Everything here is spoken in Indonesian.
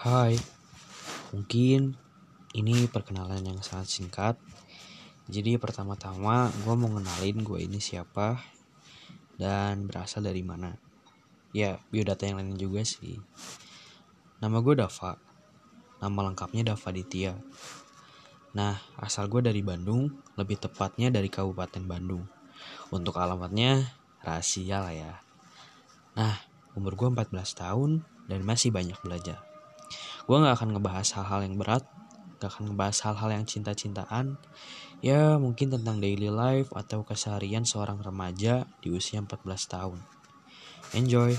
Hai, mungkin ini perkenalan yang sangat singkat. Jadi pertama-tama gue mau ngenalin gue ini siapa dan berasal dari mana. Ya, biodata yang lain juga sih. Nama gue Dava. Nama lengkapnya Dava Ditya. Nah, asal gue dari Bandung, lebih tepatnya dari Kabupaten Bandung. Untuk alamatnya rahasia lah ya. Nah, umur gue 14 tahun dan masih banyak belajar. Gue gak akan ngebahas hal-hal yang berat, gak akan ngebahas hal-hal yang cinta-cintaan, ya mungkin tentang daily life atau keseharian seorang remaja di usia 14 tahun. Enjoy!